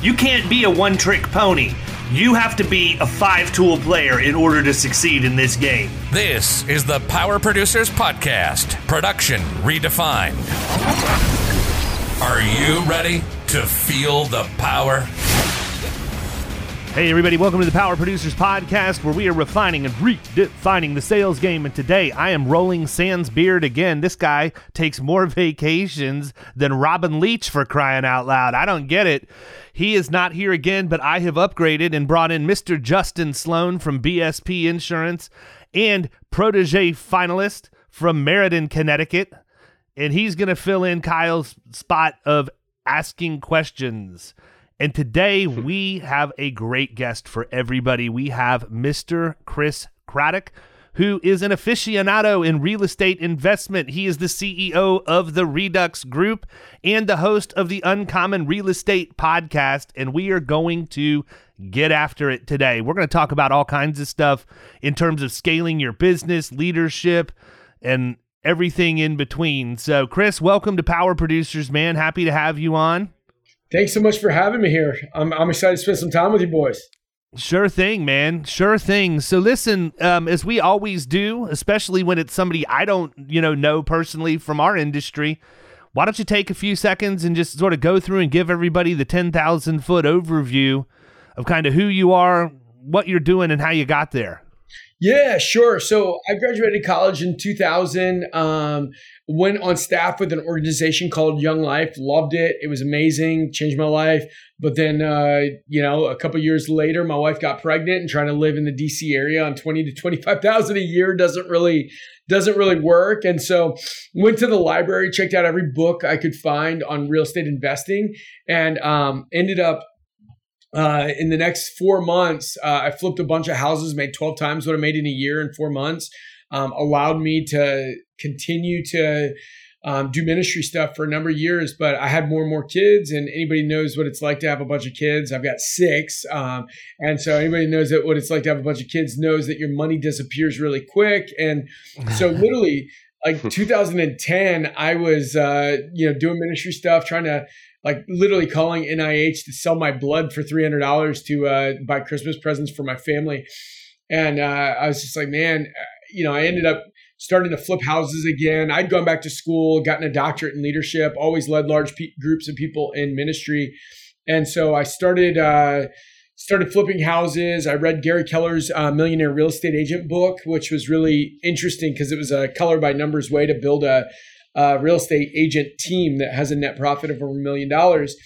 You can't be a one trick pony. You have to be a five tool player in order to succeed in this game. This is the Power Producers Podcast, production redefined. Are you ready to feel the power? Hey, everybody, welcome to the Power Producers Podcast, where we are refining and redefining the sales game. And today I am rolling Sans beard again. This guy takes more vacations than Robin Leach for crying out loud. I don't get it. He is not here again, but I have upgraded and brought in Mr. Justin Sloan from BSP Insurance and protege finalist from Meriden, Connecticut. And he's going to fill in Kyle's spot of asking questions. And today we have a great guest for everybody. We have Mr. Chris Craddock, who is an aficionado in real estate investment. He is the CEO of the Redux Group and the host of the Uncommon Real Estate Podcast. And we are going to get after it today. We're going to talk about all kinds of stuff in terms of scaling your business, leadership, and everything in between. So, Chris, welcome to Power Producers, man. Happy to have you on. Thanks so much for having me here. I'm, I'm excited to spend some time with you boys. Sure thing, man. Sure thing. So listen, um, as we always do, especially when it's somebody I don't, you know, know personally from our industry, why don't you take a few seconds and just sort of go through and give everybody the 10,000 foot overview of kind of who you are, what you're doing, and how you got there? Yeah, sure. So I graduated college in 2000. Um, went on staff with an organization called Young Life. Loved it. It was amazing. Changed my life. But then, uh, you know, a couple years later, my wife got pregnant, and trying to live in the DC area on twenty to twenty five thousand a year doesn't really doesn't really work. And so, went to the library, checked out every book I could find on real estate investing, and um, ended up uh, in the next four months, uh, I flipped a bunch of houses, made 12 times what I made in a year in four months, um, allowed me to continue to um, do ministry stuff for a number of years. But I had more and more kids, and anybody knows what it's like to have a bunch of kids. I've got six. Um, and so anybody knows that what it's like to have a bunch of kids knows that your money disappears really quick. And so literally, like 2010, I was, uh, you know, doing ministry stuff, trying to like literally calling NIH to sell my blood for three hundred dollars to uh, buy Christmas presents for my family, and uh, I was just like, man, uh, you know, I ended up starting to flip houses again. I'd gone back to school, gotten a doctorate in leadership, always led large pe- groups of people in ministry, and so I started. Uh, started flipping houses. I read Gary Keller's uh, Millionaire Real Estate Agent book, which was really interesting because it was a color by numbers way to build a uh, real estate agent team that has a net profit of over a million dollars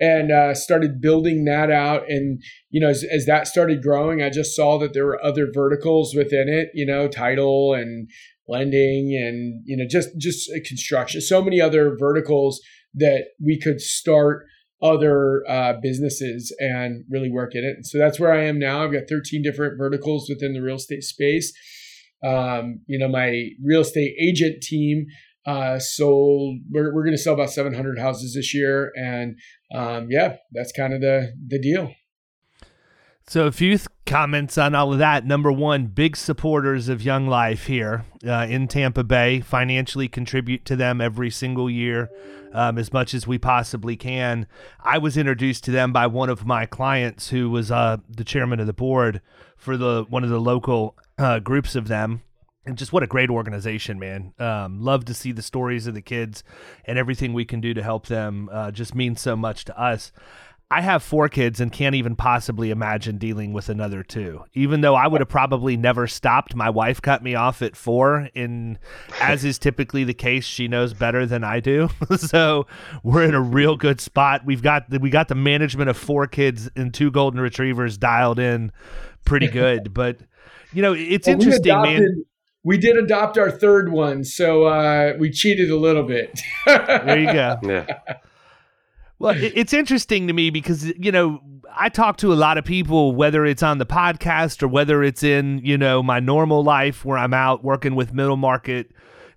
and uh, started building that out. And, you know, as, as, that started growing, I just saw that there were other verticals within it, you know, title and lending and, you know, just, just construction, so many other verticals that we could start other uh, businesses and really work in it. So that's where I am now. I've got 13 different verticals within the real estate space. Um, you know, my real estate agent team uh, so we're, we're going to sell about 700 houses this year. And um, yeah, that's kind of the, the deal. So, a few th- comments on all of that. Number one, big supporters of Young Life here uh, in Tampa Bay. Financially contribute to them every single year um, as much as we possibly can. I was introduced to them by one of my clients who was uh, the chairman of the board for the one of the local uh, groups of them and just what a great organization, man. Um, love to see the stories of the kids and everything we can do to help them. Uh, just means so much to us. I have four kids and can't even possibly imagine dealing with another two. Even though I would have probably never stopped, my wife cut me off at four, and as is typically the case, she knows better than I do. so we're in a real good spot. We've got the, we got the management of four kids and two golden retrievers dialed in pretty good. but you know, it's well, interesting, adopted, man we did adopt our third one, so uh, we cheated a little bit. there you go. Yeah. Well, it's interesting to me because you know I talk to a lot of people, whether it's on the podcast or whether it's in you know my normal life where I'm out working with middle market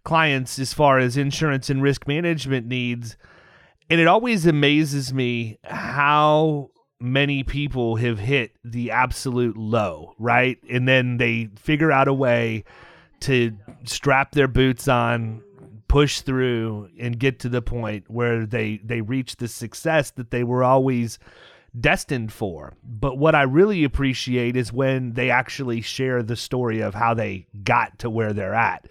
clients as far as insurance and risk management needs, and it always amazes me how many people have hit the absolute low, right? And then they figure out a way to strap their boots on, push through, and get to the point where they they reach the success that they were always destined for. But what I really appreciate is when they actually share the story of how they got to where they're at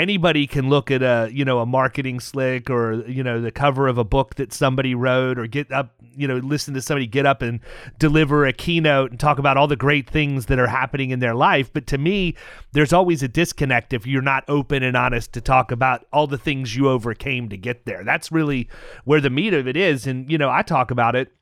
anybody can look at a you know a marketing slick or you know the cover of a book that somebody wrote or get up you know listen to somebody get up and deliver a keynote and talk about all the great things that are happening in their life. But to me there's always a disconnect if you're not open and honest to talk about all the things you overcame to get there. That's really where the meat of it is. And you know I talk about it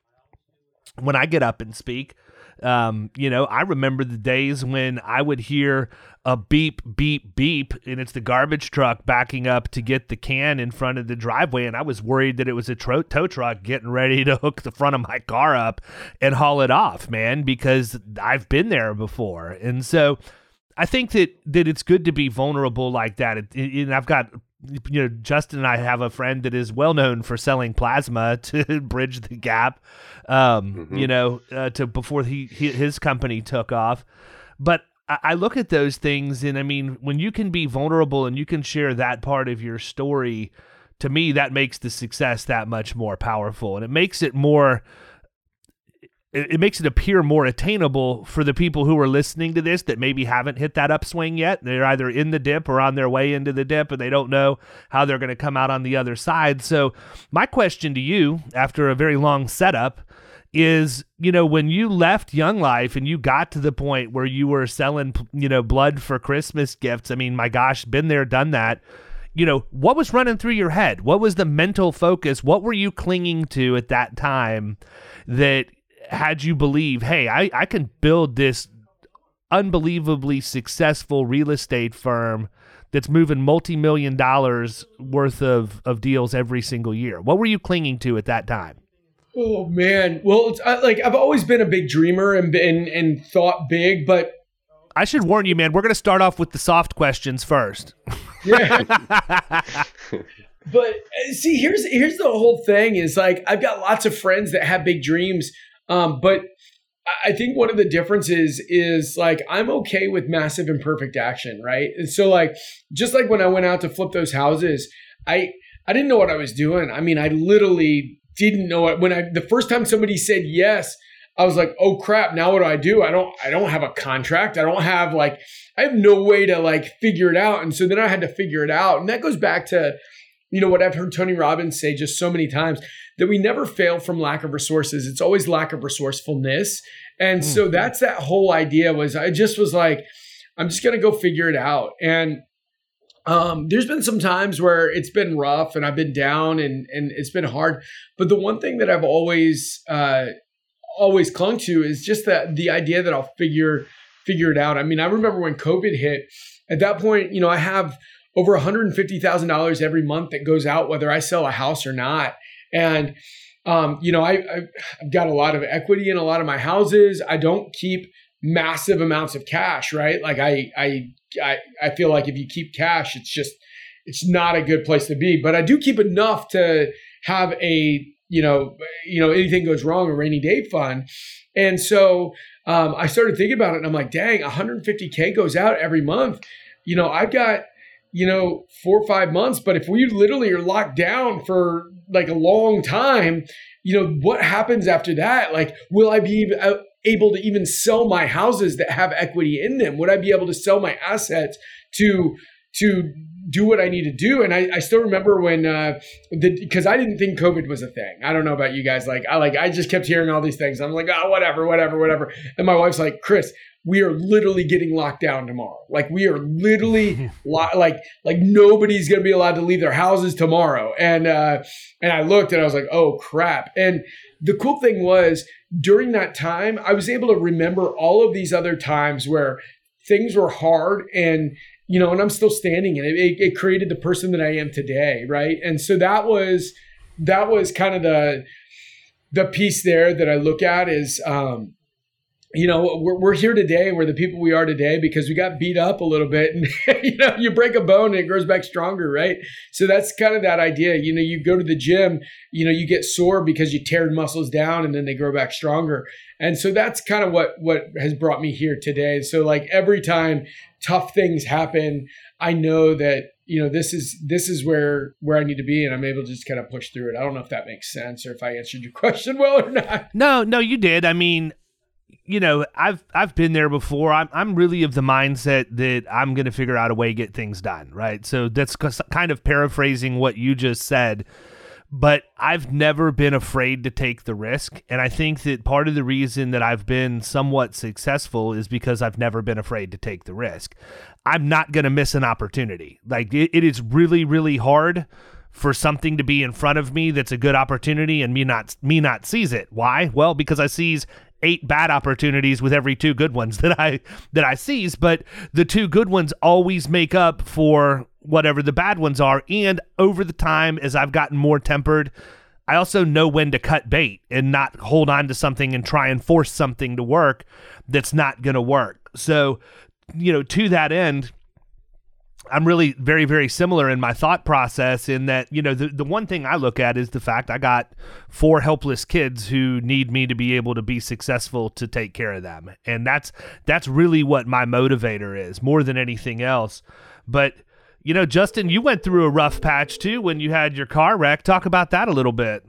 when I get up and speak um, you know, I remember the days when I would hear a beep, beep, beep, and it's the garbage truck backing up to get the can in front of the driveway. And I was worried that it was a tro- tow truck getting ready to hook the front of my car up and haul it off, man, because I've been there before. And so I think that, that it's good to be vulnerable like that. It, it, and I've got you know, Justin and I have a friend that is well known for selling plasma to bridge the gap. Um, mm-hmm. you know, uh, to before he, he, his company took off. But I, I look at those things, and I mean, when you can be vulnerable and you can share that part of your story, to me, that makes the success that much more powerful, and it makes it more it, it, makes it appear more attainable for the people who are listening to this that maybe haven't hit that upswing yet. They're either in the dip or on their way into the dip and they don't know how they're going to come out on the other side. So, my question to you after a very long setup is you know when you left young life and you got to the point where you were selling you know blood for christmas gifts i mean my gosh been there done that you know what was running through your head what was the mental focus what were you clinging to at that time that had you believe, hey, I, I can build this unbelievably successful real estate firm that's moving multi-million dollars worth of, of deals every single year. What were you clinging to at that time? Oh man, well, it's, I, like I've always been a big dreamer and and and thought big, but I should warn you, man. We're going to start off with the soft questions first. yeah. but uh, see, here's here's the whole thing: is like I've got lots of friends that have big dreams, um, but I think one of the differences is like I'm okay with massive imperfect action, right? And so like just like when I went out to flip those houses, I I didn't know what I was doing. I mean, I literally didn't know it when I the first time somebody said yes. I was like, "Oh crap, now what do I do? I don't I don't have a contract. I don't have like I have no way to like figure it out." And so then I had to figure it out. And that goes back to you know what I've heard Tony Robbins say just so many times that we never fail from lack of resources. It's always lack of resourcefulness. And mm-hmm. so that's that whole idea was I just was like, I'm just gonna go figure it out. And um, there's been some times where it's been rough and I've been down and and it's been hard. But the one thing that I've always uh, always clung to is just that the idea that I'll figure figure it out. I mean, I remember when COVID hit. At that point, you know, I have over $150,000 every month that goes out, whether I sell a house or not. And, um, you know, I, I've got a lot of equity in a lot of my houses. I don't keep massive amounts of cash, right? Like I, I, I, I feel like if you keep cash, it's just, it's not a good place to be. But I do keep enough to have a, you know, you know, anything goes wrong, a rainy day fund. And so um, I started thinking about it, and I'm like, dang, 150k goes out every month. You know, I've got you know, four or five months. But if we literally are locked down for like a long time, you know, what happens after that? Like, will I be able to even sell my houses that have equity in them? Would I be able to sell my assets to to do what I need to do. And I, I still remember when uh because I didn't think COVID was a thing. I don't know about you guys. Like I like I just kept hearing all these things. I'm like, oh whatever, whatever, whatever. And my wife's like, Chris, we are literally getting locked down tomorrow. Like we are literally lo- like like nobody's gonna be allowed to leave their houses tomorrow. And uh and I looked and I was like, oh crap. And the cool thing was during that time, I was able to remember all of these other times where things were hard and you know, and I'm still standing in it. it. It created the person that I am today, right? And so that was that was kind of the the piece there that I look at is um you know we're, we're here today we're the people we are today because we got beat up a little bit and you know you break a bone and it grows back stronger right? So that's kind of that idea. You know you go to the gym you know you get sore because you tear muscles down and then they grow back stronger. And so that's kind of what what has brought me here today. So like every time tough things happen i know that you know this is this is where where i need to be and i'm able to just kind of push through it. I don't know if that makes sense or if i answered your question well or not. No no you did. I mean you know, I've I've been there before. I'm I'm really of the mindset that I'm going to figure out a way to get things done, right? So that's kind of paraphrasing what you just said. But I've never been afraid to take the risk, and I think that part of the reason that I've been somewhat successful is because I've never been afraid to take the risk. I'm not going to miss an opportunity. Like it, it is really really hard for something to be in front of me that's a good opportunity and me not me not seize it. Why? Well, because I seize eight bad opportunities with every two good ones that I that I seize, but the two good ones always make up for whatever the bad ones are. And over the time, as I've gotten more tempered, I also know when to cut bait and not hold on to something and try and force something to work that's not going to work. So, you know, to that end, I'm really very, very similar in my thought process in that, you know, the, the one thing I look at is the fact I got four helpless kids who need me to be able to be successful to take care of them. And that's that's really what my motivator is more than anything else. But you know, Justin, you went through a rough patch too when you had your car wreck. Talk about that a little bit.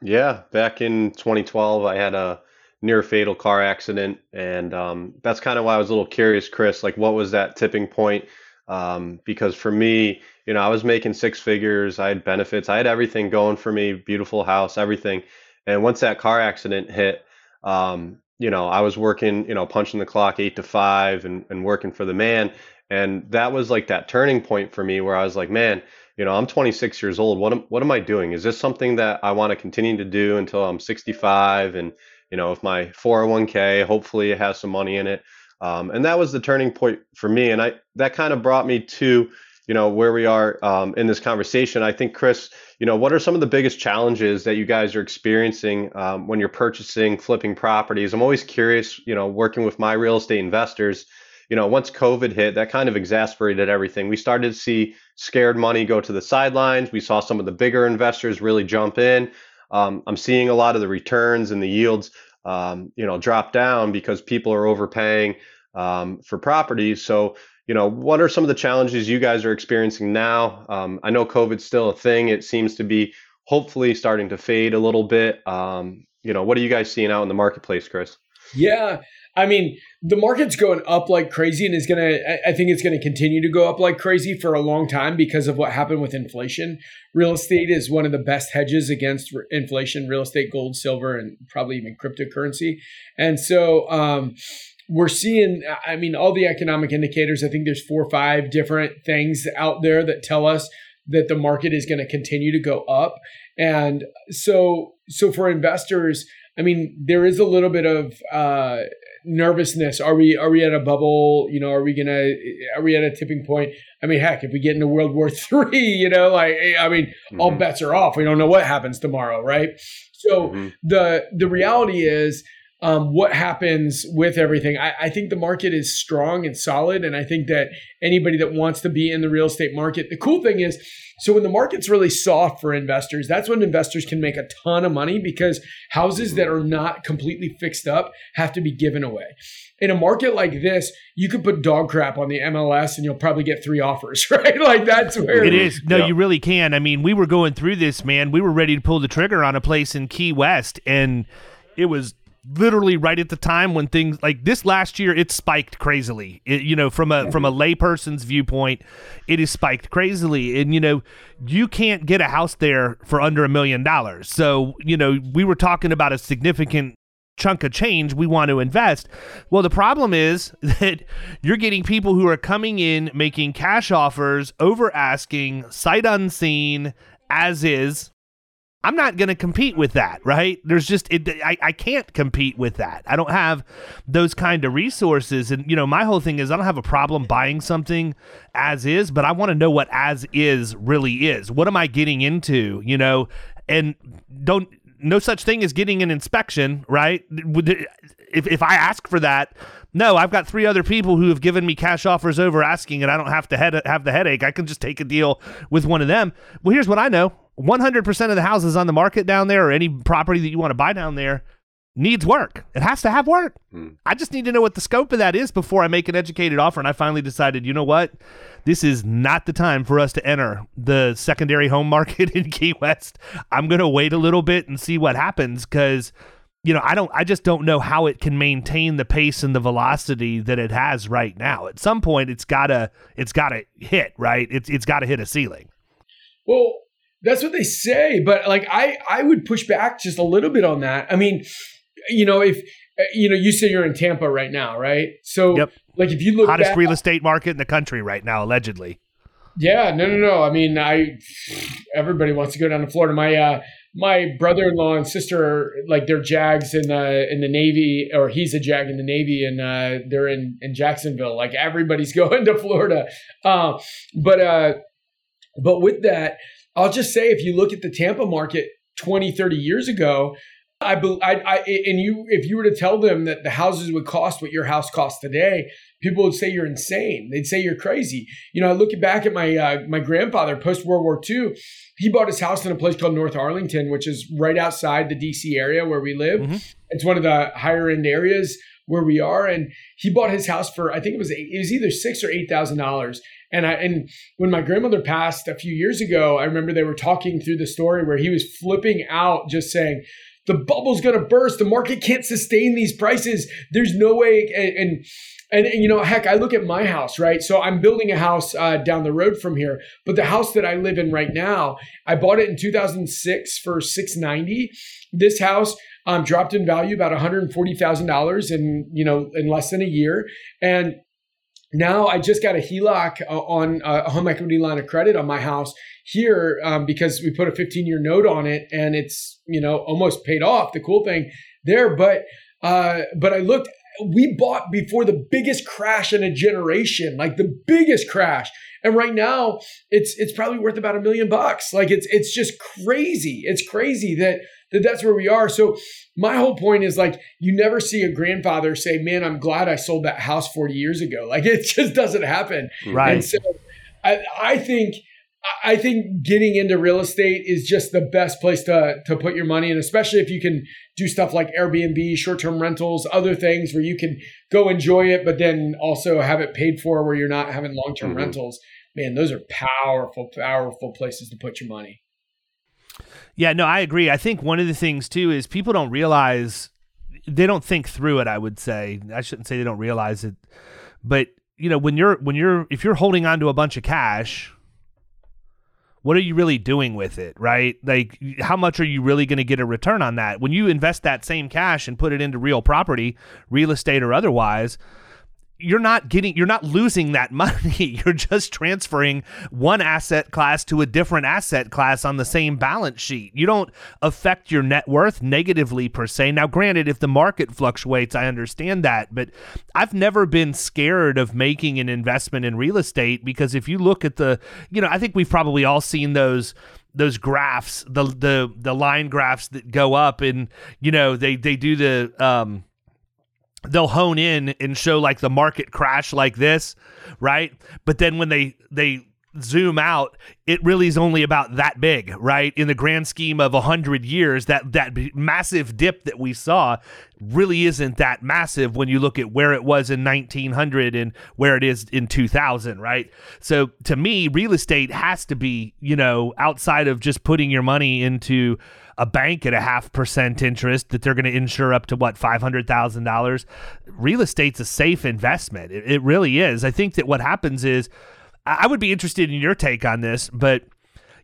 Yeah, back in 2012, I had a near fatal car accident, and um, that's kind of why I was a little curious, Chris. Like, what was that tipping point? Um, because for me, you know, I was making six figures, I had benefits, I had everything going for me, beautiful house, everything. And once that car accident hit, um, you know, I was working, you know, punching the clock eight to five and, and working for the man. And that was like that turning point for me where I was like, man, you know, I'm 26 years old. What am, what am I doing? Is this something that I want to continue to do until I'm 65? And, you know, if my 401k, hopefully it has some money in it. Um, and that was the turning point for me. And I that kind of brought me to you know where we are um, in this conversation. I think Chris, you know, what are some of the biggest challenges that you guys are experiencing um, when you're purchasing, flipping properties? I'm always curious. You know, working with my real estate investors. You know, once COVID hit, that kind of exasperated everything. We started to see scared money go to the sidelines. We saw some of the bigger investors really jump in. Um, I'm seeing a lot of the returns and the yields, um, you know, drop down because people are overpaying um, for properties. So, you know, what are some of the challenges you guys are experiencing now? Um, I know COVID's still a thing. It seems to be hopefully starting to fade a little bit. Um, you know, what are you guys seeing out in the marketplace, Chris? Yeah. I mean, the market's going up like crazy and is going to, I think it's going to continue to go up like crazy for a long time because of what happened with inflation. Real estate is one of the best hedges against inflation, real estate, gold, silver, and probably even cryptocurrency. And so, um, we're seeing i mean all the economic indicators i think there's four or five different things out there that tell us that the market is going to continue to go up and so so for investors i mean there is a little bit of uh nervousness are we are we at a bubble you know are we gonna are we at a tipping point i mean heck if we get into world war three you know like i mean mm-hmm. all bets are off we don't know what happens tomorrow right so mm-hmm. the the reality is um, what happens with everything. I, I, think the market is strong and solid. And I think that anybody that wants to be in the real estate market, the cool thing is, so when the market's really soft for investors, that's when investors can make a ton of money because houses that are not completely fixed up have to be given away. In a market like this, you could put dog crap on the MLS and you'll probably get three offers, right? Like that's where it is. No, yeah. you really can. I mean, we were going through this, man. We were ready to pull the trigger on a place in Key West and it was literally right at the time when things like this last year it spiked crazily it, you know from a from a layperson's viewpoint it is spiked crazily and you know you can't get a house there for under a million dollars so you know we were talking about a significant chunk of change we want to invest. Well, the problem is that you're getting people who are coming in making cash offers over asking, sight unseen, as is. I'm not going to compete with that, right? There's just it, I, I can't compete with that. I don't have those kind of resources, and you know my whole thing is I don't have a problem buying something as is, but I want to know what as is really is. What am I getting into? You know, and don't no such thing as getting an inspection, right? If, if I ask for that, no, I've got three other people who have given me cash offers over asking, and I don't have to head, have the headache. I can just take a deal with one of them. Well, here's what I know 100% of the houses on the market down there, or any property that you want to buy down there, needs work. It has to have work. Hmm. I just need to know what the scope of that is before I make an educated offer. And I finally decided, you know what? This is not the time for us to enter the secondary home market in Key West. I'm going to wait a little bit and see what happens because you know, I don't I just don't know how it can maintain the pace and the velocity that it has right now. At some point it's got to it's got to hit, right? It's it's got to hit a ceiling. Well, that's what they say, but like I I would push back just a little bit on that. I mean, you know, if uh, you know, you say you're in Tampa right now, right? So, yep. like, if you look hottest back, real estate market in the country right now, allegedly. Yeah, no, no, no. I mean, I everybody wants to go down to Florida. My uh, my brother-in-law and sister, are like, they're Jags in the in the Navy, or he's a Jag in the Navy, and uh, they're in in Jacksonville. Like, everybody's going to Florida. Uh, but uh, but with that, I'll just say, if you look at the Tampa market 20, 30 years ago, I, I, I, and you, if you were to tell them that the houses would cost what your house costs today, people would say you're insane. They'd say you're crazy. You know, I look back at my uh, my grandfather post World War II. He bought his house in a place called North Arlington, which is right outside the DC area where we live. Mm-hmm. It's one of the higher end areas where we are, and he bought his house for I think it was it was either six or eight thousand dollars. And I and when my grandmother passed a few years ago, I remember they were talking through the story where he was flipping out, just saying the bubble's going to burst. The market can't sustain these prices. There's no way. And, and, and, and, you know, heck, I look at my house, right? So I'm building a house uh, down the road from here, but the house that I live in right now, I bought it in 2006 for 690. This house um, dropped in value about $140,000 in, you know, in less than a year. And now I just got a HELOC uh, on uh, a home equity line of credit on my house here um, because we put a 15 year note on it and it's you know almost paid off. The cool thing there, but uh, but I looked. We bought before the biggest crash in a generation, like the biggest crash, and right now it's it's probably worth about a million bucks. Like it's it's just crazy. It's crazy that that that's where we are. So my whole point is like you never see a grandfather say, "Man, I'm glad I sold that house 40 years ago." Like it just doesn't happen. Right. And so I, I think I think getting into real estate is just the best place to to put your money, and especially if you can do stuff like Airbnb, short term rentals, other things where you can go enjoy it, but then also have it paid for where you're not having long term mm-hmm. rentals. Man, those are powerful, powerful places to put your money. Yeah, no, I agree. I think one of the things too is people don't realize they don't think through it. I would say I shouldn't say they don't realize it, but you know when you're when you're if you're holding on to a bunch of cash, what are you really doing with it, right? Like how much are you really going to get a return on that when you invest that same cash and put it into real property, real estate or otherwise? You're not getting you're not losing that money. You're just transferring one asset class to a different asset class on the same balance sheet. You don't affect your net worth negatively per se. Now granted if the market fluctuates i understand that but i've never been scared of making an investment in real estate because if you look at the you know i think we've probably all seen those those graphs the the the line graphs that go up and you know they they do the um they'll hone in and show like the market crash like this, right? But then when they they zoom out, it really is only about that big, right? In the grand scheme of a hundred years, that that massive dip that we saw really isn't that massive when you look at where it was in 1900 and where it is in 2000, right? So to me, real estate has to be, you know, outside of just putting your money into a bank at a half percent interest that they're going to insure up to what five hundred thousand dollars. Real estate's a safe investment. It, it really is. I think that what happens is I would be interested in your take on this, but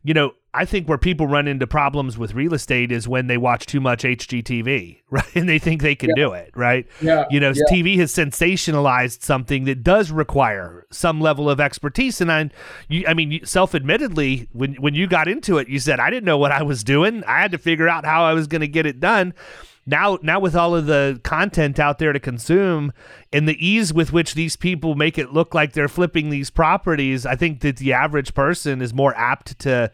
you know, I think where people run into problems with real estate is when they watch too much HGTV, right? And they think they can yeah. do it, right? Yeah. You know, yeah. TV has sensationalized something that does require some level of expertise. And I, you, I mean, self-admittedly, when when you got into it, you said I didn't know what I was doing. I had to figure out how I was going to get it done now now with all of the content out there to consume and the ease with which these people make it look like they're flipping these properties i think that the average person is more apt to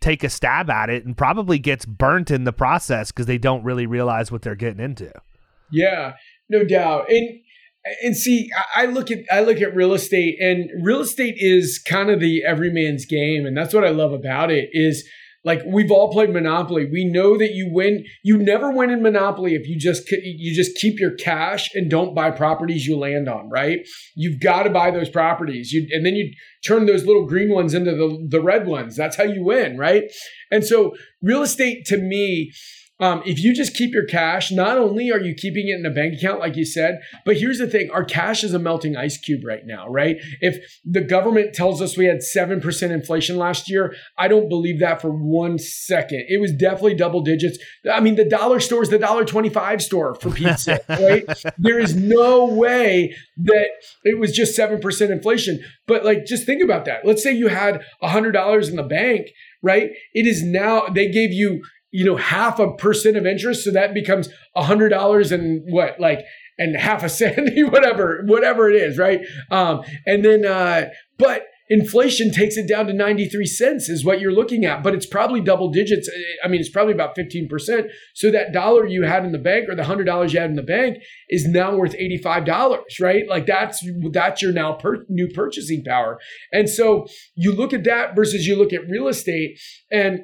take a stab at it and probably gets burnt in the process because they don't really realize what they're getting into. Yeah no doubt. And and see i look at i look at real estate and real estate is kind of the everyman's game and that's what i love about it is like we've all played Monopoly. We know that you win. You never win in Monopoly if you just you just keep your cash and don't buy properties you land on. Right? You've got to buy those properties. You and then you turn those little green ones into the the red ones. That's how you win. Right? And so real estate to me um, if you just keep your cash, not only are you keeping it in a bank account, like you said, but here's the thing our cash is a melting ice cube right now, right? If the government tells us we had 7% inflation last year, I don't believe that for one second. It was definitely double digits. I mean, the dollar store is the dollar 25 store for Pete's sake, right? there is no way that it was just 7% inflation. But like, just think about that. Let's say you had $100 in the bank, right? It is now, they gave you, you know, half a percent of interest. So that becomes a hundred dollars and what, like, and half a cent, whatever, whatever it is, right? Um, and then, uh, but inflation takes it down to 93 cents is what you're looking at, but it's probably double digits. I mean, it's probably about 15%. So that dollar you had in the bank or the hundred dollars you had in the bank is now worth $85, right? Like that's, that's your now per, new purchasing power. And so you look at that versus you look at real estate and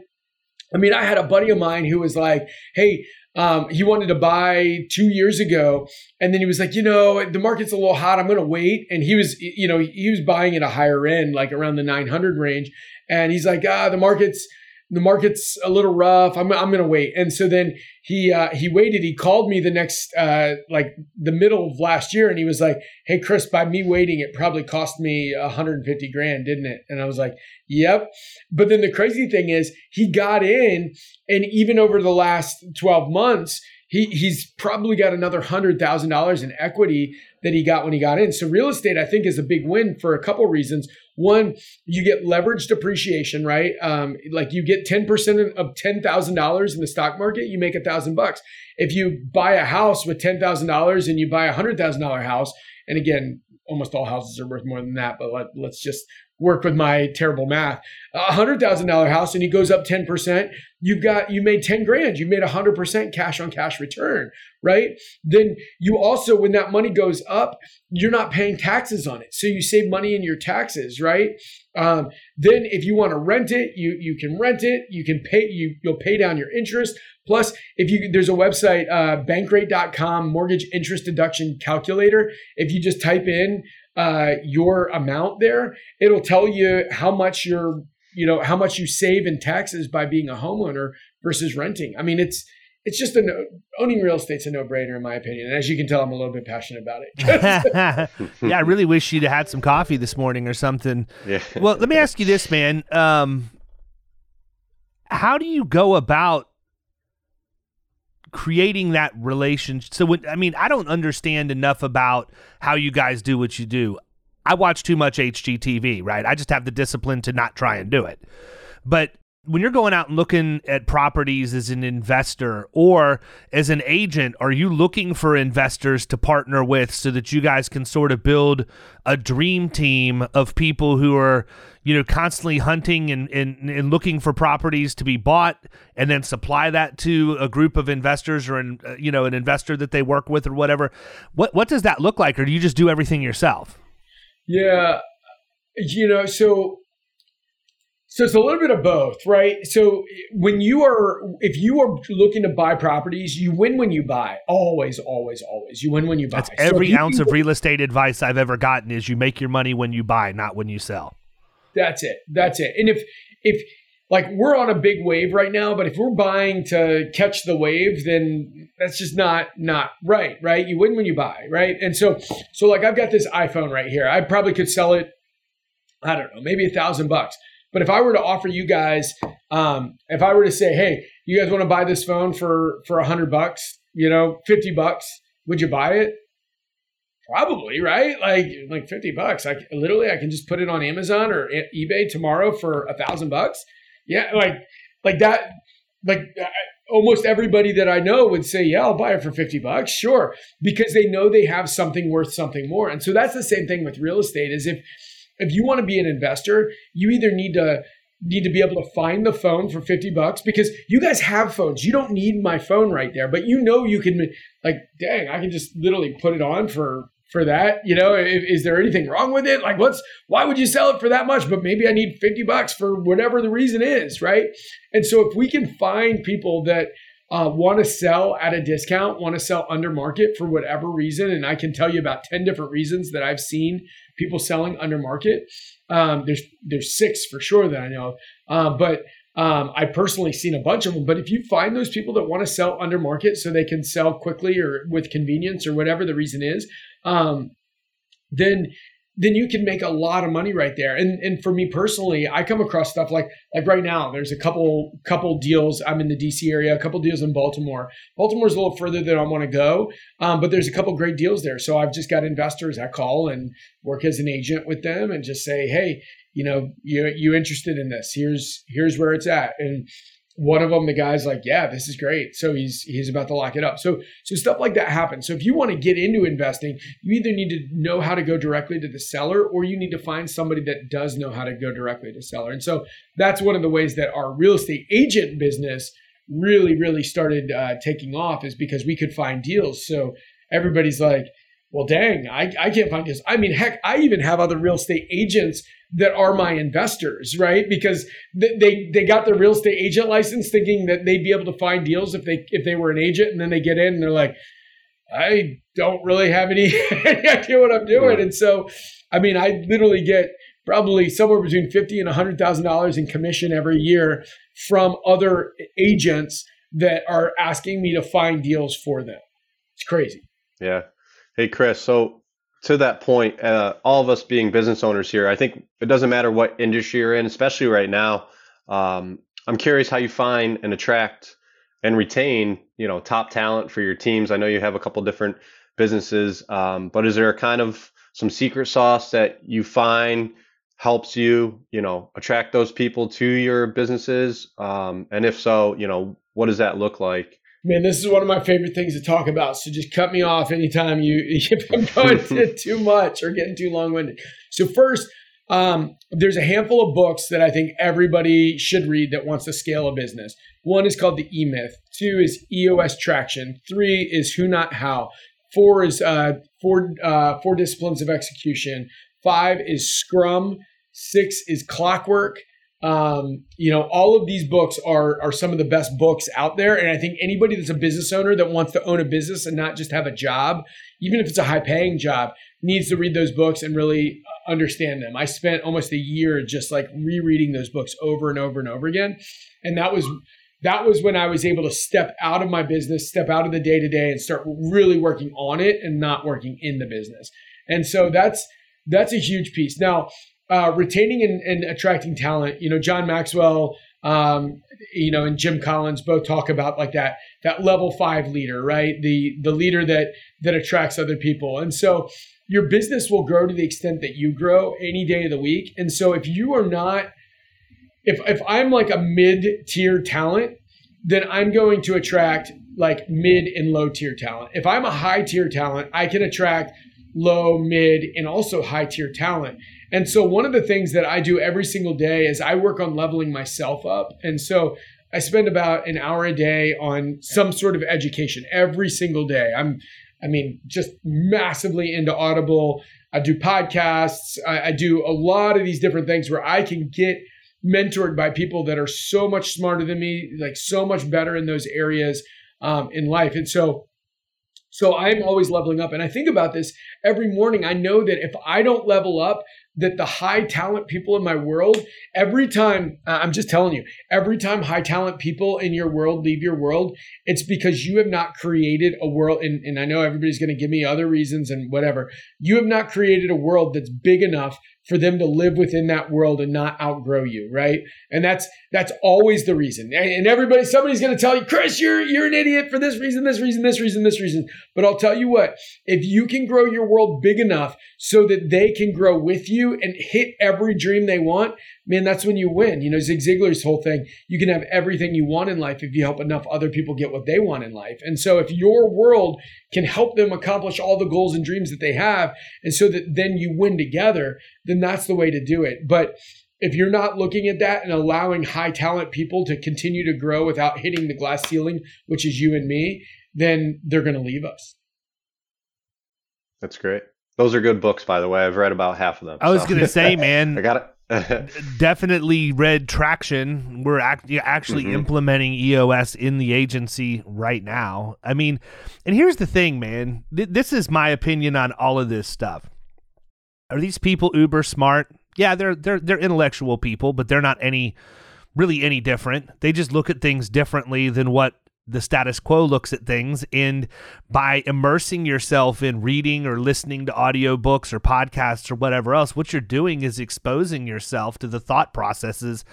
I mean, I had a buddy of mine who was like, hey, um, he wanted to buy two years ago. And then he was like, you know, the market's a little hot. I'm going to wait. And he was, you know, he was buying at a higher end, like around the 900 range. And he's like, ah, the market's, the market's a little rough. I'm, I'm going to wait. And so then he, uh, he waited. He called me the next, uh, like the middle of last year. And he was like, Hey, Chris, by me waiting, it probably cost me 150 grand, didn't it? And I was like, Yep. But then the crazy thing is he got in and even over the last 12 months, he, he's probably got another hundred thousand dollars in equity that he got when he got in. So real estate, I think, is a big win for a couple reasons. One, you get leveraged appreciation, right? Um, like you get ten percent of ten thousand dollars in the stock market, you make a thousand bucks. If you buy a house with ten thousand dollars and you buy a hundred thousand dollar house, and again, almost all houses are worth more than that, but let, let's just work with my terrible math. A hundred thousand dollar house and he goes up 10%, you've got you made 10 grand, you made a hundred percent cash on cash return, right? Then you also, when that money goes up, you're not paying taxes on it. So you save money in your taxes, right? Um, then if you want to rent it, you you can rent it, you can pay you you'll pay down your interest. Plus, if you there's a website, uh, bankrate.com mortgage interest deduction calculator. If you just type in uh, your amount there, it'll tell you how much you're, you know, how much you save in taxes by being a homeowner versus renting. I mean, it's it's just a no, owning real estate's a no brainer in my opinion. And as you can tell, I'm a little bit passionate about it. yeah, I really wish you'd had some coffee this morning or something. Yeah. well, let me ask you this, man. Um, how do you go about creating that relationship. So when I mean, I don't understand enough about how you guys do what you do. I watch too much HGTV, right? I just have the discipline to not try and do it. But when you're going out and looking at properties as an investor or as an agent, are you looking for investors to partner with so that you guys can sort of build a dream team of people who are, you know, constantly hunting and, and, and looking for properties to be bought and then supply that to a group of investors or, an, uh, you know, an investor that they work with or whatever? What, what does that look like? Or do you just do everything yourself? Yeah. You know, so So it's a little bit of both, right? So when you are, if you are looking to buy properties, you win when you buy. Always, always, always. You win when you buy. That's every so ounce of real estate advice I've ever gotten is you make your money when you buy, not when you sell. That's it. That's it. And if if like we're on a big wave right now, but if we're buying to catch the wave, then that's just not not right, right? You win when you buy, right? And so so like I've got this iPhone right here. I probably could sell it, I don't know, maybe a thousand bucks. But if I were to offer you guys, um, if I were to say, hey, you guys want to buy this phone for for a hundred bucks, you know, fifty bucks, would you buy it? Probably, right? Like like fifty bucks. I literally I can just put it on Amazon or eBay tomorrow for a thousand bucks. Yeah, like like that. Like almost everybody that I know would say, yeah, I'll buy it for 50 bucks. Sure. Because they know they have something worth something more. And so that's the same thing with real estate is if if you want to be an investor, you either need to need to be able to find the phone for 50 bucks because you guys have phones. You don't need my phone right there, but you know you can like dang, I can just literally put it on for for that, you know, is, is there anything wrong with it? Like what's why would you sell it for that much? But maybe I need 50 bucks for whatever the reason is, right? And so if we can find people that uh, want to sell at a discount, want to sell under market for whatever reason, and I can tell you about 10 different reasons that I've seen people selling under market. Um, there's there's six for sure that I know, uh, but um, I personally seen a bunch of them. But if you find those people that want to sell under market so they can sell quickly or with convenience or whatever the reason is, um, then then you can make a lot of money right there. And and for me personally, I come across stuff like like right now. There's a couple couple deals. I'm in the DC area. A couple deals in Baltimore. Baltimore's a little further than I want to go, um, but there's a couple great deals there. So I've just got investors I call and work as an agent with them and just say, hey, you know, you you interested in this? Here's here's where it's at. And one of them, the guy's like, yeah, this is great. So he's he's about to lock it up. So so stuff like that happens. So if you want to get into investing, you either need to know how to go directly to the seller, or you need to find somebody that does know how to go directly to seller. And so that's one of the ways that our real estate agent business really really started uh, taking off is because we could find deals. So everybody's like, well, dang, I, I can't find deals. I mean, heck, I even have other real estate agents that are my investors, right? Because they they got their real estate agent license thinking that they'd be able to find deals if they if they were an agent, and then they get in and they're like, I don't really have any, any idea what I'm doing, and so, I mean, I literally get probably somewhere between fifty and hundred thousand dollars in commission every year from other agents that are asking me to find deals for them. It's crazy. Yeah. Hey, Chris. So to that point, uh, all of us being business owners here, I think it doesn't matter what industry you're in, especially right now. Um, I'm curious how you find and attract and retain, you know, top talent for your teams. I know you have a couple different businesses, um, but is there a kind of some secret sauce that you find helps you, you know, attract those people to your businesses? Um, and if so, you know, what does that look like? Man, this is one of my favorite things to talk about. So just cut me off anytime you if I'm going to too much or getting too long winded. So first, um, there's a handful of books that I think everybody should read that wants to scale a business. One is called The E Myth. Two is EOS Traction. Three is Who Not How. Four is uh, four uh, four disciplines of execution. Five is Scrum. Six is Clockwork. Um, you know, all of these books are are some of the best books out there, and I think anybody that's a business owner that wants to own a business and not just have a job, even if it's a high paying job, needs to read those books and really understand them. I spent almost a year just like rereading those books over and over and over again, and that was that was when I was able to step out of my business, step out of the day to day, and start really working on it and not working in the business. And so that's that's a huge piece. Now, uh, retaining and, and, attracting talent. You know, John Maxwell, um, you know, and Jim Collins both talk about like that that level five leader, right? The the leader that that attracts other people, and so your business will grow to the extent that you grow any day of the week. And so if you are not, if if I'm like a mid tier talent, then I'm going to attract like mid and low tier talent. If I'm a high tier talent, I can attract low, mid, and also high tier talent. And so one of the things that I do every single day is I work on leveling myself up. And so I spend about an hour a day on some sort of education every single day. I'm I mean, just massively into Audible. I do podcasts. I, I do a lot of these different things where I can get mentored by people that are so much smarter than me, like so much better in those areas um, in life. And so, so I'm always leveling up. And I think about this every morning. I know that if I don't level up, that the high talent people in my world, every time, I'm just telling you, every time high talent people in your world leave your world, it's because you have not created a world. And, and I know everybody's going to give me other reasons and whatever. You have not created a world that's big enough for them to live within that world and not outgrow you, right? And that's that's always the reason. And everybody, somebody's going to tell you, Chris, you're you're an idiot for this reason, this reason, this reason, this reason. But I'll tell you what: if you can grow your world big enough so that they can grow with you and hit every dream they want, man, that's when you win. You know, Zig Ziglar's whole thing: you can have everything you want in life if you help enough other people get what they want in life. And so, if your world can help them accomplish all the goals and dreams that they have, and so that then you win together then that's the way to do it. But if you're not looking at that and allowing high talent people to continue to grow without hitting the glass ceiling, which is you and me, then they're going to leave us. That's great. Those are good books, by the way. I've read about half of them. I was so. going to say, man, I got it. definitely read traction. We're act- actually mm-hmm. implementing EOS in the agency right now. I mean, and here's the thing, man. Th- this is my opinion on all of this stuff. Are these people uber smart? Yeah, they're they're they're intellectual people, but they're not any really any different. They just look at things differently than what the status quo looks at things. And by immersing yourself in reading or listening to audiobooks or podcasts or whatever else what you're doing is exposing yourself to the thought processes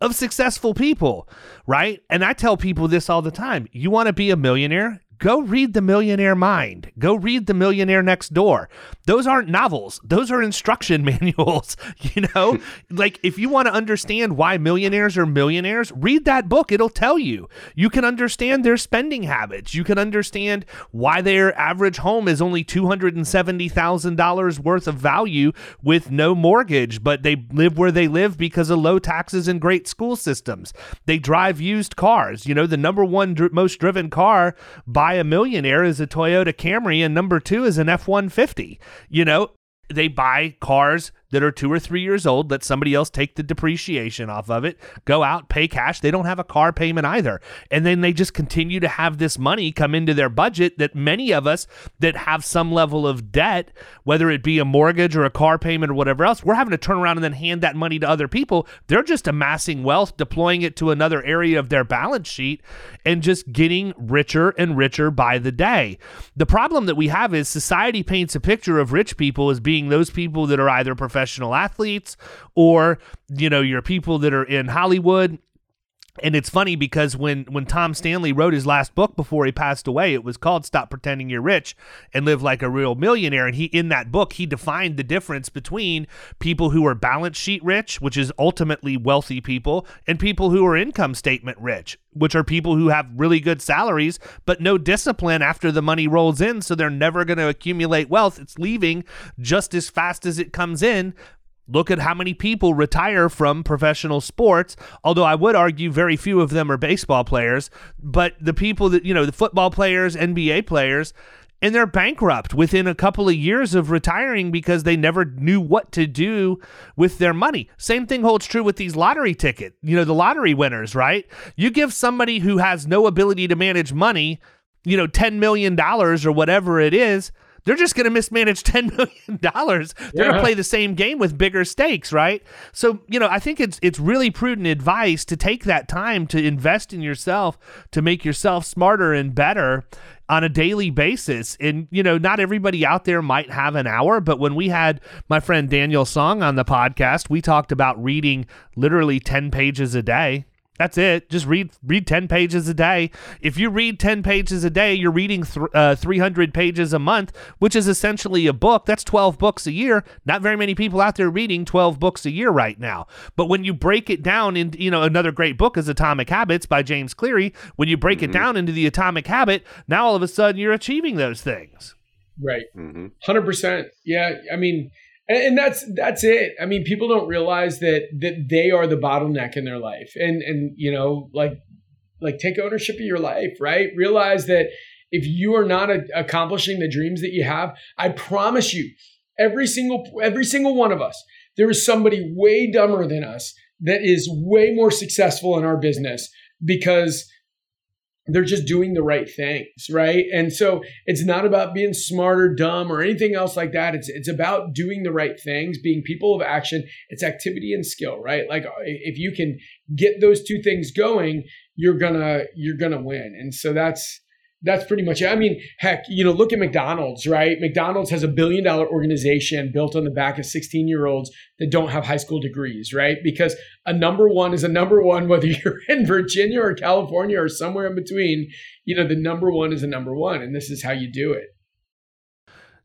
of successful people right? And i tell people this all the time. You want to be a millionaire go read The Millionaire Mind. Go read The Millionaire Next Door. Those aren't novels, those are instruction manuals. You know, like if you want to understand why millionaires are millionaires, read that book. It'll tell you. You can understand their spending habits. You can understand why their average home is only $270,000 worth of value with no mortgage, but they live where they live because of low taxes and great school systems. They drive used cars. You know, the number one dr- most driven car by buy a millionaire is a Toyota Camry, and number two is an F 150. You know, they buy cars that are two or three years old, let somebody else take the depreciation off of it, go out, pay cash. They don't have a car payment either. And then they just continue to have this money come into their budget that many of us that have some level of debt, whether it be a mortgage or a car payment or whatever else, we're having to turn around and then hand that money to other people. They're just amassing wealth, deploying it to another area of their balance sheet, and just getting richer and richer by the day. The problem that we have is society paints a picture of rich people as being those people that are either professional professional athletes or you know your people that are in Hollywood and it's funny because when when Tom Stanley wrote his last book before he passed away, it was called "Stop Pretending You're Rich and Live Like a Real Millionaire." And he in that book he defined the difference between people who are balance sheet rich, which is ultimately wealthy people, and people who are income statement rich, which are people who have really good salaries but no discipline after the money rolls in, so they're never going to accumulate wealth. It's leaving just as fast as it comes in Look at how many people retire from professional sports, although I would argue very few of them are baseball players. But the people that, you know, the football players, NBA players, and they're bankrupt within a couple of years of retiring because they never knew what to do with their money. Same thing holds true with these lottery ticket, you know, the lottery winners, right? You give somebody who has no ability to manage money, you know, 10 million dollars or whatever it is, they're just going to mismanage $10 million. They're yeah. going to play the same game with bigger stakes, right? So, you know, I think it's it's really prudent advice to take that time to invest in yourself to make yourself smarter and better on a daily basis. And, you know, not everybody out there might have an hour, but when we had my friend Daniel Song on the podcast, we talked about reading literally 10 pages a day. That's it. Just read read 10 pages a day. If you read 10 pages a day, you're reading th- uh, 300 pages a month, which is essentially a book. That's 12 books a year. Not very many people out there reading 12 books a year right now. But when you break it down in, you know, another great book is Atomic Habits by James Clear. When you break mm-hmm. it down into the atomic habit, now all of a sudden you're achieving those things. Right. Mm-hmm. 100%. Yeah. I mean, and, and that's that's it. I mean, people don't realize that that they are the bottleneck in their life, and and you know, like like take ownership of your life, right? Realize that if you are not a, accomplishing the dreams that you have, I promise you, every single every single one of us, there is somebody way dumber than us that is way more successful in our business because they're just doing the right things, right? And so it's not about being smart or dumb or anything else like that. It's it's about doing the right things, being people of action. It's activity and skill, right? Like uh, if you can get those two things going, you're gonna you're gonna win. And so that's that's pretty much it. I mean, heck, you know, look at McDonald's, right? McDonald's has a billion dollar organization built on the back of 16 year olds that don't have high school degrees, right? Because a number one is a number one, whether you're in Virginia or California or somewhere in between, you know, the number one is a number one. And this is how you do it.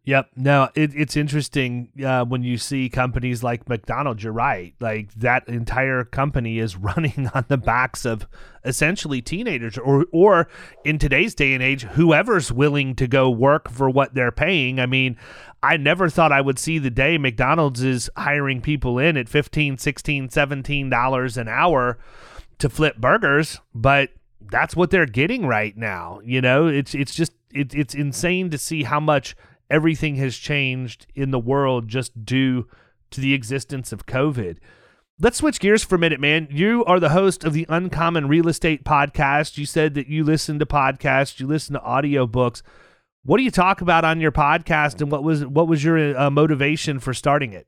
Yep. No, it, it's interesting uh, when you see companies like McDonald's. You're right. Like that entire company is running on the backs of essentially teenagers, or or in today's day and age, whoever's willing to go work for what they're paying. I mean, I never thought I would see the day McDonald's is hiring people in at 15, 16, 17 dollars an hour to flip burgers, but that's what they're getting right now. You know, it's it's just it, it's insane to see how much everything has changed in the world just due to the existence of COVID. Let's switch gears for a minute, man. You are the host of the Uncommon Real Estate Podcast. You said that you listen to podcasts, you listen to audiobooks. What do you talk about on your podcast, and what was what was your uh, motivation for starting it?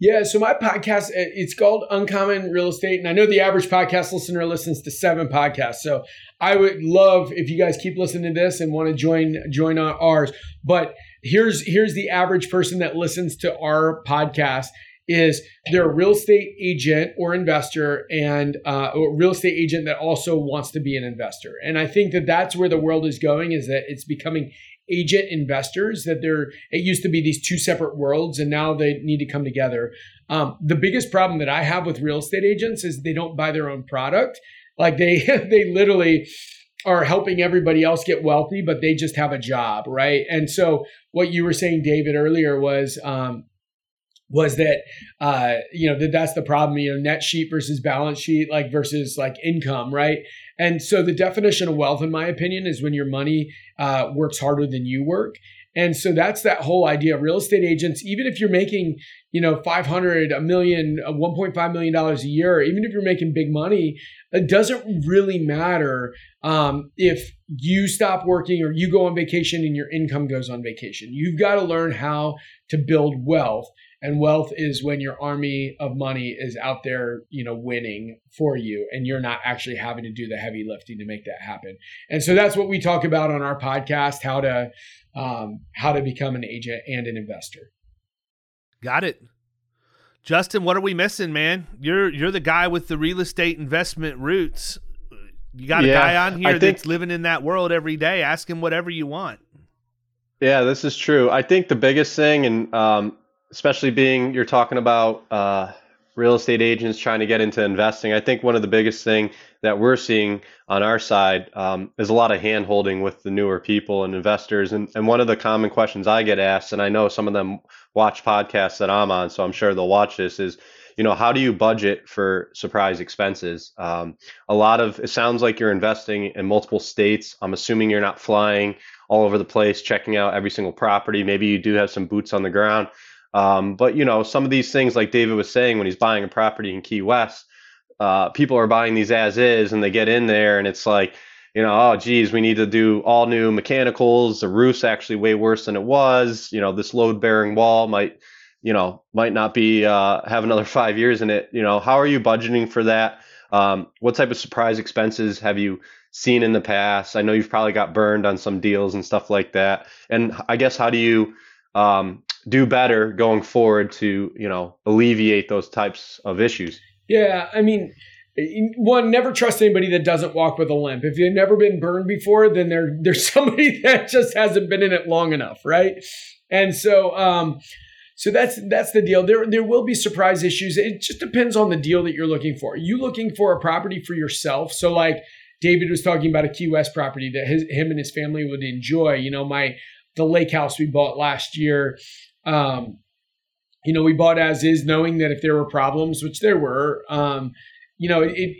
Yeah, so my podcast it's called Uncommon Real Estate, and I know the average podcast listener listens to seven podcasts. So I would love if you guys keep listening to this and want to join join on ours. But here's here's the average person that listens to our podcast is they're a real estate agent or investor and uh, a real estate agent that also wants to be an investor and i think that that's where the world is going is that it's becoming agent investors that they're it used to be these two separate worlds and now they need to come together um, the biggest problem that i have with real estate agents is they don't buy their own product like they they literally are helping everybody else get wealthy, but they just have a job, right? And so what you were saying, David, earlier was um, was that uh, you know that that's the problem. You know, net sheet versus balance sheet, like versus like income, right? And so the definition of wealth, in my opinion, is when your money uh, works harder than you work. And so that's that whole idea of real estate agents. Even if you're making, you know, 500, a million, 1.5 million dollars a year, even if you're making big money, it doesn't really matter um, if you stop working or you go on vacation and your income goes on vacation. You've got to learn how to build wealth. And wealth is when your army of money is out there, you know, winning for you, and you're not actually having to do the heavy lifting to make that happen. And so that's what we talk about on our podcast: how to um, how to become an agent and an investor. Got it. Justin, what are we missing, man? You're you're the guy with the real estate investment roots. You got a yeah, guy on here think, that's living in that world every day. Ask him whatever you want. Yeah, this is true. I think the biggest thing, and um, especially being you're talking about uh, real estate agents trying to get into investing. I think one of the biggest thing that we're seeing on our side um, is a lot of hand holding with the newer people and investors. And, and one of the common questions I get asked, and I know some of them watch podcasts that I'm on, so I'm sure they'll watch this, is, you know, how do you budget for surprise expenses? Um, a lot of it sounds like you're investing in multiple states. I'm assuming you're not flying all over the place, checking out every single property. Maybe you do have some boots on the ground. Um, but you know, some of these things, like David was saying, when he's buying a property in Key West, uh, people are buying these as is, and they get in there, and it's like, you know, oh geez, we need to do all new mechanicals. The roof's actually way worse than it was. You know, this load bearing wall might, you know, might not be uh, have another five years in it. You know, how are you budgeting for that? Um, what type of surprise expenses have you seen in the past? I know you've probably got burned on some deals and stuff like that. And I guess how do you um, do better going forward to you know alleviate those types of issues? Yeah i mean one never trust anybody that doesn't walk with a limp. If you've never been burned before then there there's somebody that just hasn't been in it long enough right? And so um so that's that's the deal. There there will be surprise issues. It just depends on the deal that you're looking for. Are you looking for a property for yourself? So like david was talking about a key west property that his him and his family would enjoy. You know my the lake house we bought last year um, you know, we bought as is, knowing that if there were problems, which there were, um, you know, it,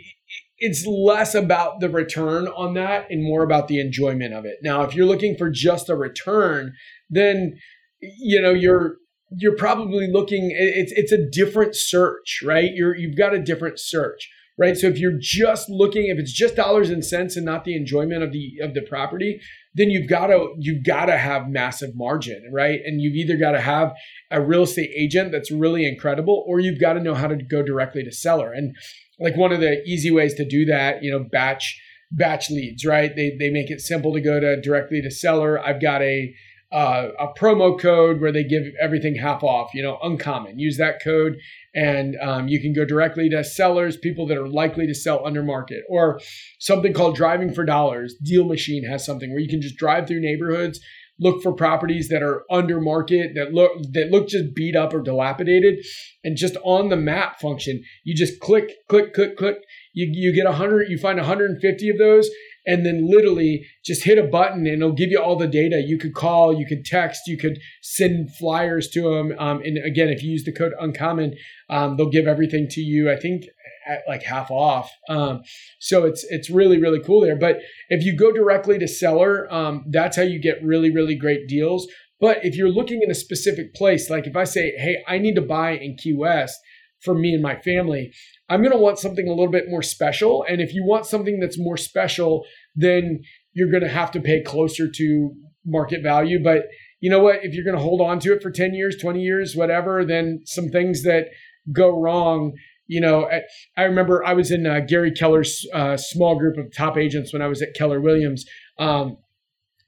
it's less about the return on that and more about the enjoyment of it. Now, if you're looking for just a return, then you know you're you're probably looking it's it's a different search, right? You're you've got a different search, right? So if you're just looking if it's just dollars and cents and not the enjoyment of the of the property, then you've got to you've got to have massive margin, right? And you've either got to have a real estate agent that's really incredible or you've got to know how to go directly to seller. And like one of the easy ways to do that, you know, batch batch leads, right? They they make it simple to go to directly to seller. I've got a uh, a promo code where they give everything half off, you know, uncommon. Use that code and um, you can go directly to sellers, people that are likely to sell under market, or something called driving for dollars. Deal Machine has something where you can just drive through neighborhoods, look for properties that are under market that look that look just beat up or dilapidated, and just on the map function, you just click, click, click, click. You, you get 100, you find 150 of those, and then literally just hit a button and it'll give you all the data. You could call, you could text, you could send flyers to them. Um, and again, if you use the code uncommon, um, they'll give everything to you. I think at like half off. Um, so it's it's really really cool there. But if you go directly to seller, um, that's how you get really really great deals. But if you're looking in a specific place, like if I say, hey, I need to buy in Key West for me and my family, I'm going to want something a little bit more special. And if you want something that's more special, then you're going to have to pay closer to market value. But you know what? If you're going to hold on to it for 10 years, 20 years, whatever, then some things that go wrong. You know, I remember I was in uh, Gary Keller's uh, small group of top agents when I was at Keller Williams. Um,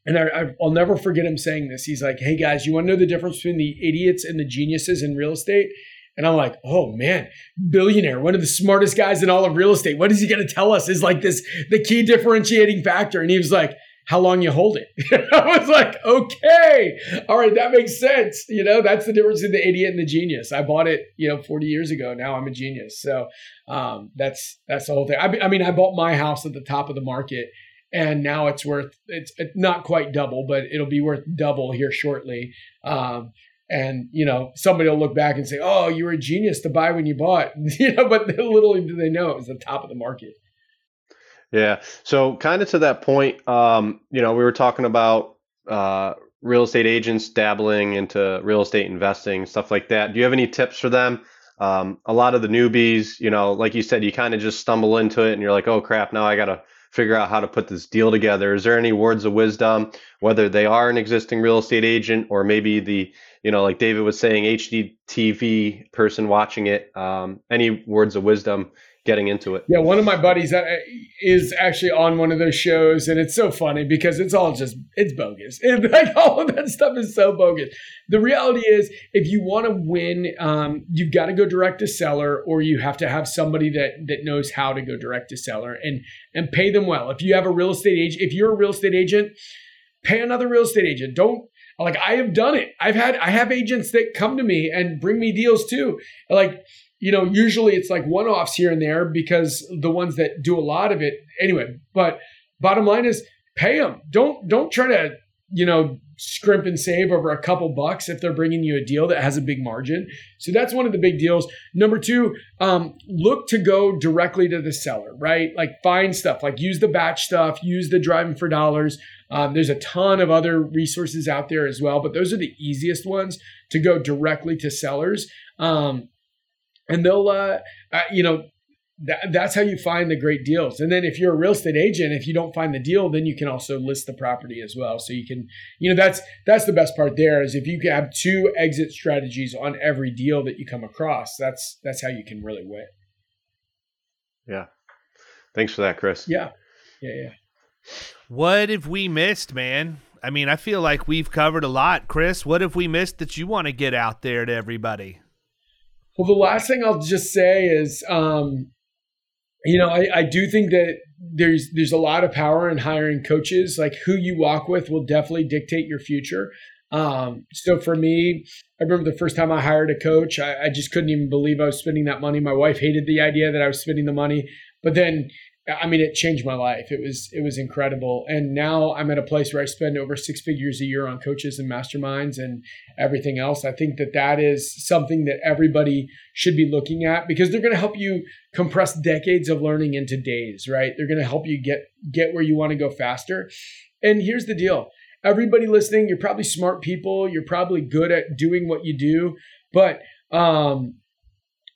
and I, will never forget him saying this. He's like, "Hey guys, you want to know the difference between the idiots and the geniuses in real estate?" And I'm like, oh man, billionaire, one of the smartest guys in all of real estate. What is he going to tell us is like this, the key differentiating factor? And he was like, how long you hold it? I was like, okay, all right, that makes sense. You know, that's the difference in the idiot and the genius. I bought it, you know, 40 years ago. Now I'm a genius. So um, that's that's the whole thing. I, I mean, I bought my house at the top of the market, and now it's worth it's not quite double, but it'll be worth double here shortly. Um, and you know somebody will look back and say oh you were a genius to buy when you bought. You know but little do they know it was the top of the market. Yeah. So kind of to that point um, you know we were talking about uh, real estate agents dabbling into real estate investing stuff like that. Do you have any tips for them? Um, a lot of the newbies you know like you said you kind of just stumble into it and you're like oh crap now i gotta figure out how to put this deal together. Is there any words of wisdom whether they are an existing real estate agent or maybe the you know, like David was saying, HGTV person watching it. Um, any words of wisdom getting into it? Yeah, one of my buddies uh, is actually on one of those shows, and it's so funny because it's all just it's bogus. Like all of that stuff is so bogus. The reality is, if you want to win, um, you've got to go direct to seller, or you have to have somebody that that knows how to go direct to seller and and pay them well. If you have a real estate agent, if you're a real estate agent, pay another real estate agent. Don't like I have done it. I've had I have agents that come to me and bring me deals too. Like, you know, usually it's like one-offs here and there because the ones that do a lot of it anyway, but bottom line is pay them. Don't don't try to, you know, scrimp and save over a couple bucks if they're bringing you a deal that has a big margin. So that's one of the big deals. Number two, um, look to go directly to the seller, right? Like find stuff, like use the batch stuff, use the driving for dollars. Um, there's a ton of other resources out there as well, but those are the easiest ones to go directly to sellers. Um, and they'll, uh, uh, you know, that, that's how you find the great deals. And then if you're a real estate agent, if you don't find the deal, then you can also list the property as well. So you can, you know, that's that's the best part there is if you can have two exit strategies on every deal that you come across, that's that's how you can really win. Yeah. Thanks for that, Chris. Yeah. Yeah, yeah. What have we missed, man? I mean, I feel like we've covered a lot. Chris, what have we missed that you want to get out there to everybody? Well, the last thing I'll just say is, um, you know, I, I do think that there's there's a lot of power in hiring coaches. Like who you walk with will definitely dictate your future. Um, so for me, I remember the first time I hired a coach, I, I just couldn't even believe I was spending that money. My wife hated the idea that I was spending the money, but then I mean, it changed my life. It was it was incredible, and now I'm at a place where I spend over six figures a year on coaches and masterminds and everything else. I think that that is something that everybody should be looking at because they're going to help you compress decades of learning into days. Right? They're going to help you get get where you want to go faster. And here's the deal: everybody listening, you're probably smart people. You're probably good at doing what you do, but um,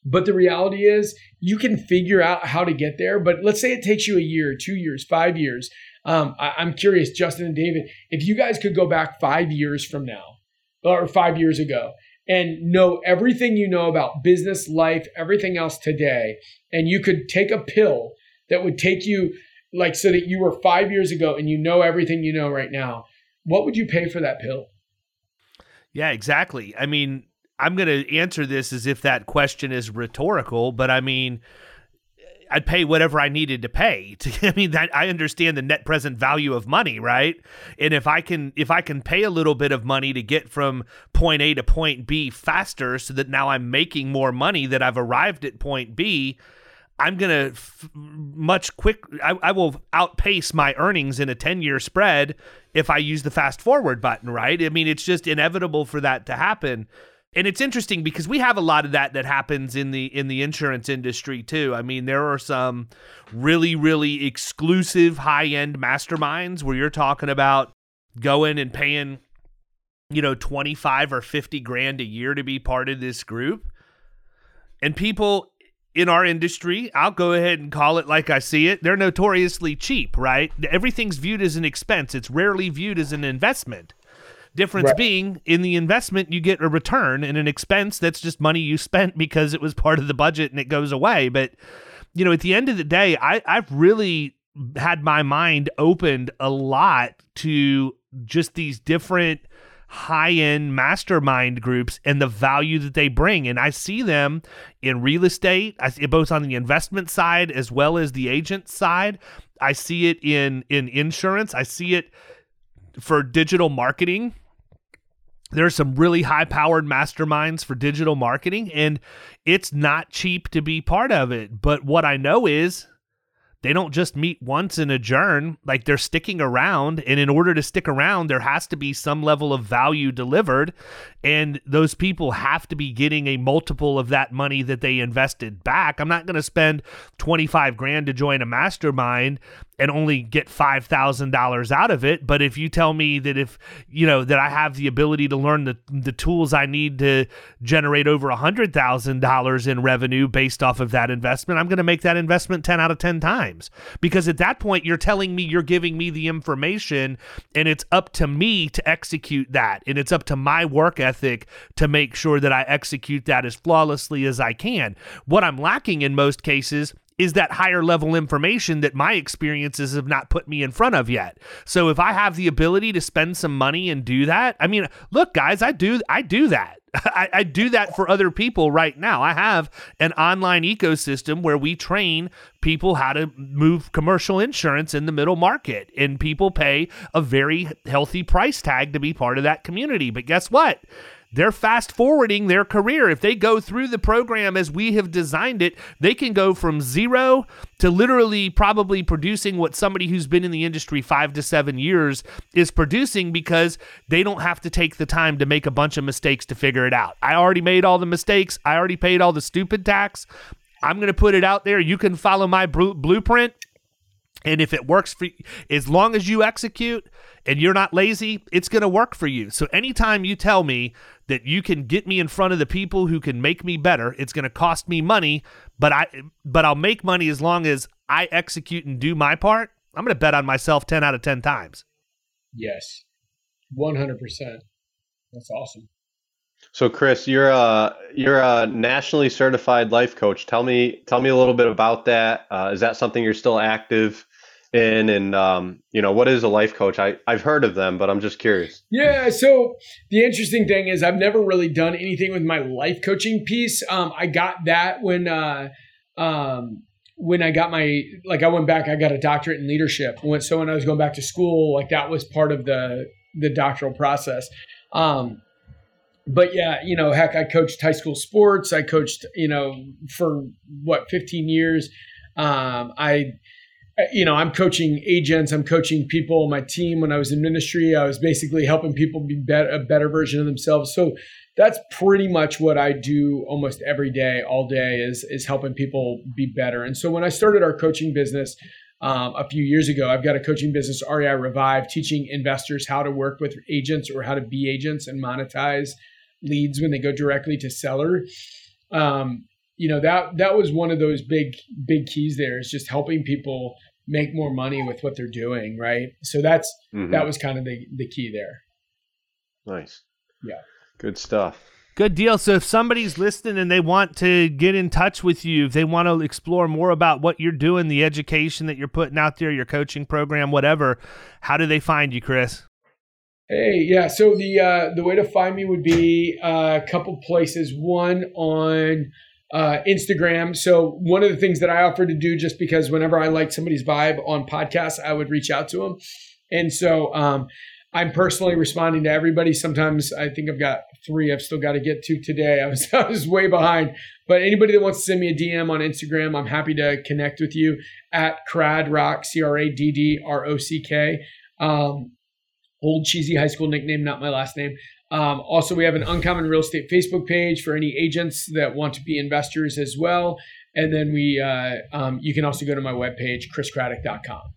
but the reality is, you can figure out how to get there. But let's say it takes you a year, two years, five years. Um, I, I'm curious, Justin and David, if you guys could go back five years from now, or five years ago, and know everything you know about business, life, everything else today, and you could take a pill that would take you like so that you were five years ago and you know everything you know right now, what would you pay for that pill? Yeah, exactly. I mean, I'm going to answer this as if that question is rhetorical, but I mean, I'd pay whatever I needed to pay. To, I mean, that I understand the net present value of money, right? And if I can, if I can pay a little bit of money to get from point A to point B faster, so that now I'm making more money that I've arrived at point B, I'm gonna f- much quick. I, I will outpace my earnings in a 10 year spread if I use the fast forward button, right? I mean, it's just inevitable for that to happen and it's interesting because we have a lot of that that happens in the in the insurance industry too. I mean, there are some really really exclusive high-end masterminds where you're talking about going and paying you know 25 or 50 grand a year to be part of this group. And people in our industry, I'll go ahead and call it like I see it. They're notoriously cheap, right? Everything's viewed as an expense. It's rarely viewed as an investment. Difference right. being in the investment, you get a return, and an expense that's just money you spent because it was part of the budget and it goes away. But, you know, at the end of the day, I, I've really had my mind opened a lot to just these different high end mastermind groups and the value that they bring. And I see them in real estate, I see it both on the investment side as well as the agent side. I see it in in insurance. I see it for digital marketing there's some really high powered masterminds for digital marketing and it's not cheap to be part of it. But what i know is they don't just meet once and adjourn like they're sticking around and in order to stick around there has to be some level of value delivered and those people have to be getting a multiple of that money that they invested back. I'm not going to spend 25 grand to join a mastermind and only get $5,000 out of it. But if you tell me that if, you know, that I have the ability to learn the, the tools I need to generate over $100,000 in revenue based off of that investment, I'm going to make that investment 10 out of 10 times. Because at that point, you're telling me you're giving me the information and it's up to me to execute that. And it's up to my work ethic to make sure that I execute that as flawlessly as I can. What I'm lacking in most cases is that higher level information that my experiences have not put me in front of yet. So if I have the ability to spend some money and do that, I mean, look, guys, I do I do that. I, I, do that for other people right now. I have an online ecosystem where we train people how to move commercial insurance in the middle market, and people pay a very healthy price tag to be part of that community. But guess what? They're fast forwarding their career. If they go through the program as we have designed it, they can go from zero to literally probably producing what somebody who's been in the industry five to seven years is producing because they don't have to take the time to make a bunch of mistakes to figure it out. I already made all the mistakes, I already paid all the stupid tax. I'm going to put it out there. You can follow my blueprint. And if it works for you, as long as you execute and you're not lazy, it's going to work for you. So anytime you tell me that you can get me in front of the people who can make me better. It's going to cost me money, but I but I'll make money as long as I execute and do my part. I'm going to bet on myself 10 out of 10 times. Yes. 100%. That's awesome. So Chris, you're a you're a nationally certified life coach. Tell me tell me a little bit about that. Uh, is that something you're still active in and um, you know what is a life coach? I, i've heard of them but i'm just curious. Yeah so the interesting thing is i've never really done anything with my life coaching piece. Um, i got that when uh, um, when i got my like i went back i got a doctorate in leadership. So when i was going back to school like that was part of the the doctoral process. Um, but yeah, you know, heck, I coached high school sports. I coached, you know, for what, 15 years. Um, I you know, I'm coaching agents, I'm coaching people my team. When I was in ministry, I was basically helping people be better, a better version of themselves. So that's pretty much what I do almost every day, all day is is helping people be better. And so when I started our coaching business, um, a few years ago. I've got a coaching business, REI Revive, teaching investors how to work with agents or how to be agents and monetize leads when they go directly to seller. Um, you know that that was one of those big big keys. There is just helping people make more money with what they're doing, right? So that's mm-hmm. that was kind of the the key there. Nice. Yeah. Good stuff. Good deal. So if somebody's listening and they want to get in touch with you, if they want to explore more about what you're doing, the education that you're putting out there, your coaching program, whatever, how do they find you, Chris? Hey, yeah. So the uh, the way to find me would be uh, a couple places. One on uh, Instagram. So one of the things that I offer to do, just because whenever I like somebody's vibe on podcasts, I would reach out to them. And so um, I'm personally responding to everybody. Sometimes I think I've got three I've still got to get to today. I was, I was way behind. But anybody that wants to send me a DM on Instagram, I'm happy to connect with you at Crad Rock, C R A D D R O C K. Um, old cheesy high school nickname, not my last name. Um, also, we have an Uncommon Real Estate Facebook page for any agents that want to be investors as well. And then we, uh, um, you can also go to my webpage, chriscraddock.com.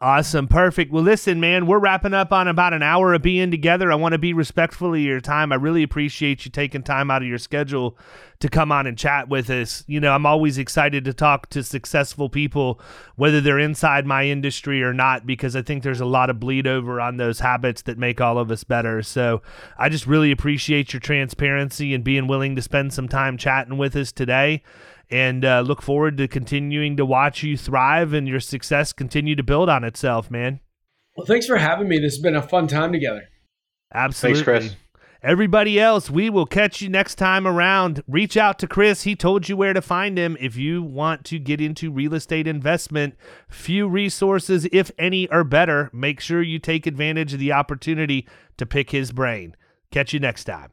Awesome. Perfect. Well, listen, man, we're wrapping up on about an hour of being together. I want to be respectful of your time. I really appreciate you taking time out of your schedule to come on and chat with us. You know, I'm always excited to talk to successful people, whether they're inside my industry or not, because I think there's a lot of bleed over on those habits that make all of us better. So I just really appreciate your transparency and being willing to spend some time chatting with us today and uh, look forward to continuing to watch you thrive and your success continue to build on itself, man. Well, thanks for having me. This has been a fun time together. Absolutely. Thanks, Chris. Everybody else, we will catch you next time around. Reach out to Chris. He told you where to find him if you want to get into real estate investment. Few resources, if any, are better. Make sure you take advantage of the opportunity to pick his brain. Catch you next time.